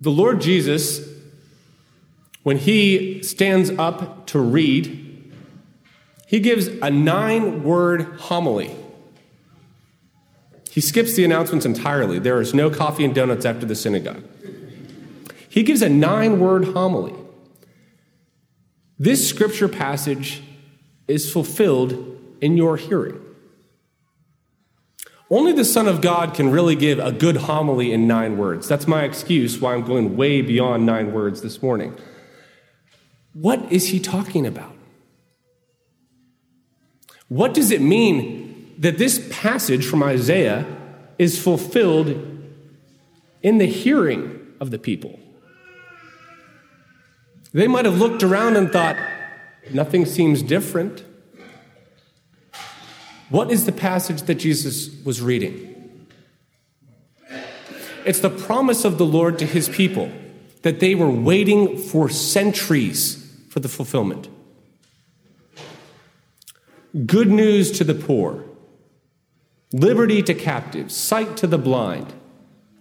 The Lord Jesus, when he stands up to read, he gives a nine word homily. He skips the announcements entirely. There is no coffee and donuts after the synagogue. He gives a nine word homily. This scripture passage is fulfilled in your hearing. Only the Son of God can really give a good homily in nine words. That's my excuse why I'm going way beyond nine words this morning. What is he talking about? What does it mean that this passage from Isaiah is fulfilled in the hearing of the people? They might have looked around and thought, nothing seems different. What is the passage that Jesus was reading? It's the promise of the Lord to his people that they were waiting for centuries for the fulfillment. Good news to the poor, liberty to captives, sight to the blind,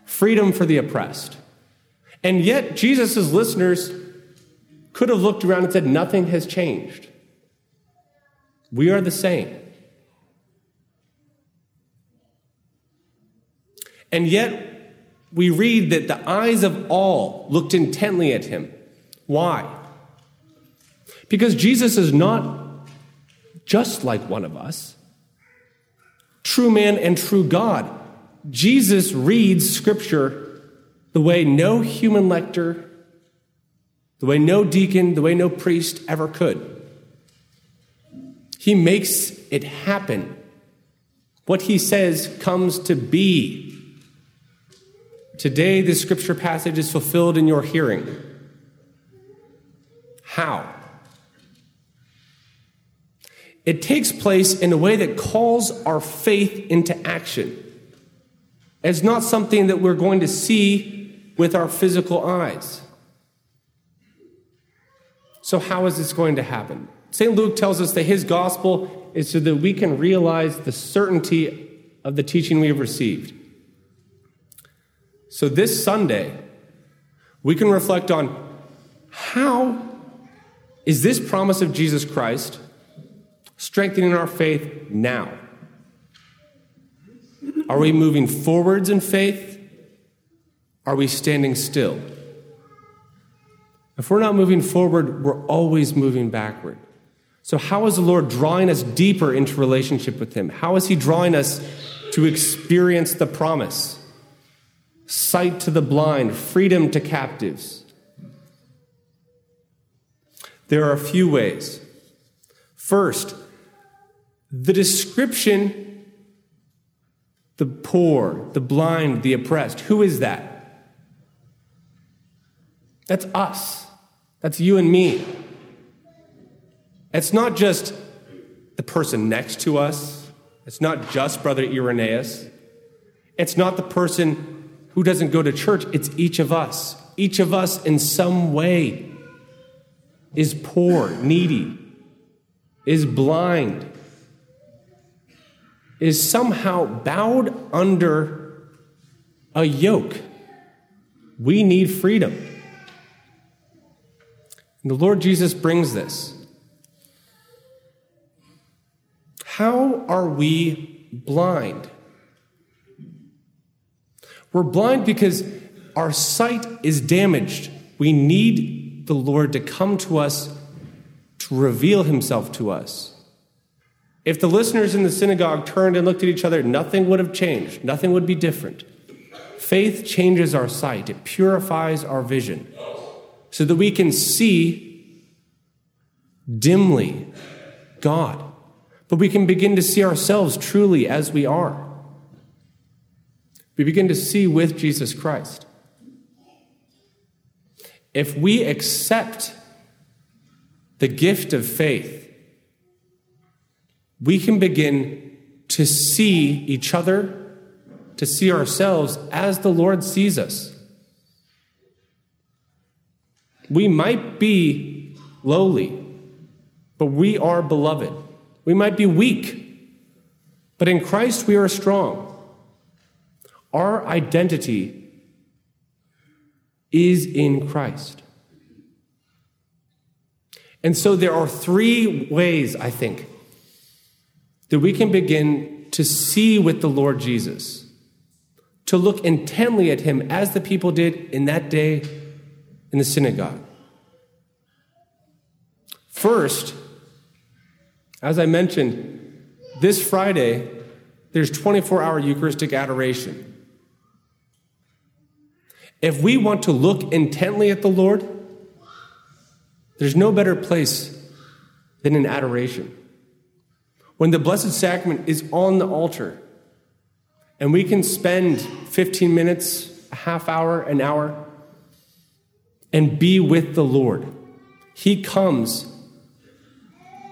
freedom for the oppressed. And yet, Jesus' listeners could have looked around and said, Nothing has changed. We are the same. And yet, we read that the eyes of all looked intently at him. Why? Because Jesus is not just like one of us, true man and true God. Jesus reads Scripture the way no human lector, the way no deacon, the way no priest ever could. He makes it happen. What he says comes to be. Today, this scripture passage is fulfilled in your hearing. How? It takes place in a way that calls our faith into action. It's not something that we're going to see with our physical eyes. So, how is this going to happen? St. Luke tells us that his gospel is so that we can realize the certainty of the teaching we have received. So, this Sunday, we can reflect on how is this promise of Jesus Christ strengthening our faith now? Are we moving forwards in faith? Are we standing still? If we're not moving forward, we're always moving backward. So, how is the Lord drawing us deeper into relationship with Him? How is He drawing us to experience the promise? Sight to the blind, freedom to captives. There are a few ways. First, the description the poor, the blind, the oppressed. Who is that? That's us. That's you and me. It's not just the person next to us. It's not just Brother Irenaeus. It's not the person who doesn't go to church. It's each of us. Each of us, in some way, is poor, needy, is blind, is somehow bowed under a yoke. We need freedom. And the Lord Jesus brings this. How are we blind? We're blind because our sight is damaged. We need the Lord to come to us to reveal himself to us. If the listeners in the synagogue turned and looked at each other, nothing would have changed, nothing would be different. Faith changes our sight, it purifies our vision so that we can see dimly God, but we can begin to see ourselves truly as we are. We begin to see with Jesus Christ. If we accept the gift of faith, we can begin to see each other, to see ourselves as the Lord sees us. We might be lowly, but we are beloved. We might be weak, but in Christ we are strong. Our identity is in Christ. And so there are three ways, I think, that we can begin to see with the Lord Jesus, to look intently at him as the people did in that day in the synagogue. First, as I mentioned, this Friday, there's 24 hour Eucharistic adoration. If we want to look intently at the Lord, there's no better place than in adoration. When the Blessed Sacrament is on the altar, and we can spend 15 minutes, a half hour, an hour, and be with the Lord. He comes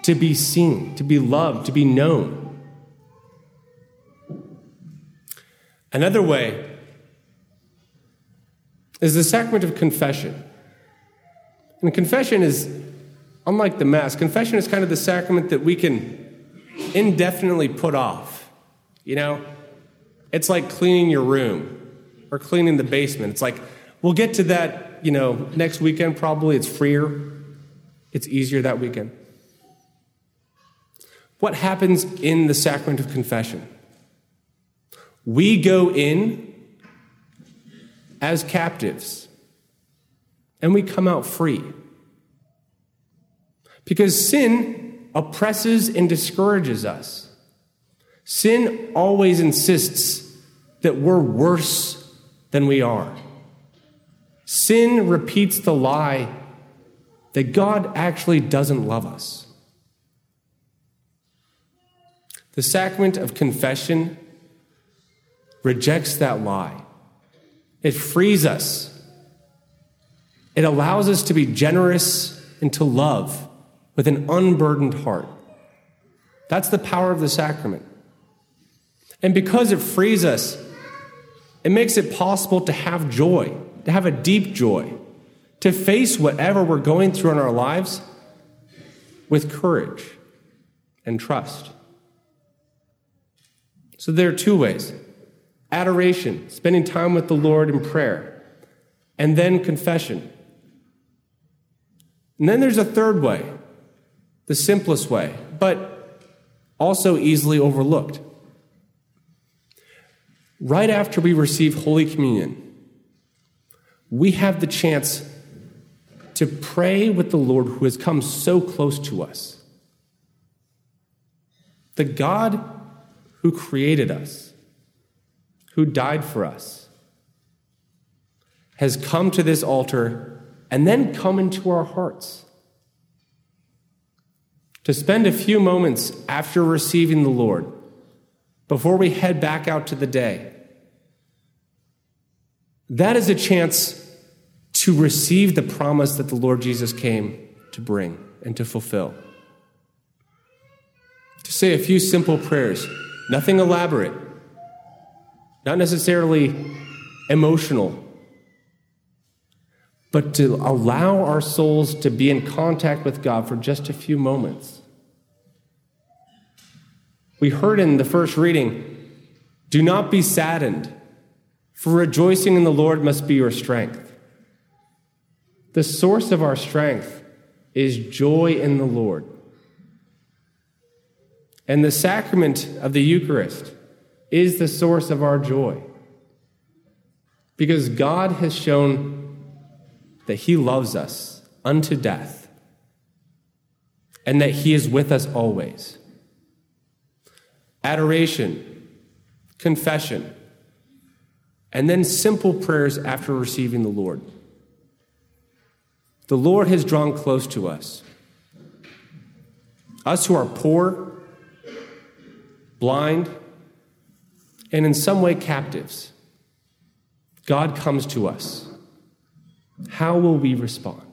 to be seen, to be loved, to be known. Another way is the sacrament of confession. And confession is, unlike the Mass, confession is kind of the sacrament that we can indefinitely put off. You know? It's like cleaning your room or cleaning the basement. It's like, we'll get to that, you know, next weekend probably. It's freer, it's easier that weekend. What happens in the sacrament of confession? We go in as captives and we come out free. Because sin oppresses and discourages us. Sin always insists that we're worse than we are. Sin repeats the lie that God actually doesn't love us. The sacrament of confession rejects that lie. It frees us it allows us to be generous and to love with an unburdened heart. That's the power of the sacrament. And because it frees us, it makes it possible to have joy, to have a deep joy, to face whatever we're going through in our lives with courage and trust. So there are two ways adoration, spending time with the Lord in prayer, and then confession, and then there's a third way, the simplest way, but also easily overlooked. Right after we receive Holy Communion, we have the chance to pray with the Lord who has come so close to us. The God who created us, who died for us, has come to this altar and then come into our hearts. To spend a few moments after receiving the Lord, before we head back out to the day, that is a chance to receive the promise that the Lord Jesus came to bring and to fulfill. To say a few simple prayers, nothing elaborate, not necessarily emotional, but to allow our souls to be in contact with God for just a few moments. We heard in the first reading do not be saddened, for rejoicing in the Lord must be your strength. The source of our strength is joy in the Lord. And the sacrament of the Eucharist is the source of our joy. Because God has shown that He loves us unto death and that He is with us always. Adoration, confession, and then simple prayers after receiving the Lord. The Lord has drawn close to us. Us who are poor, blind, and in some way captives, God comes to us. How will we respond?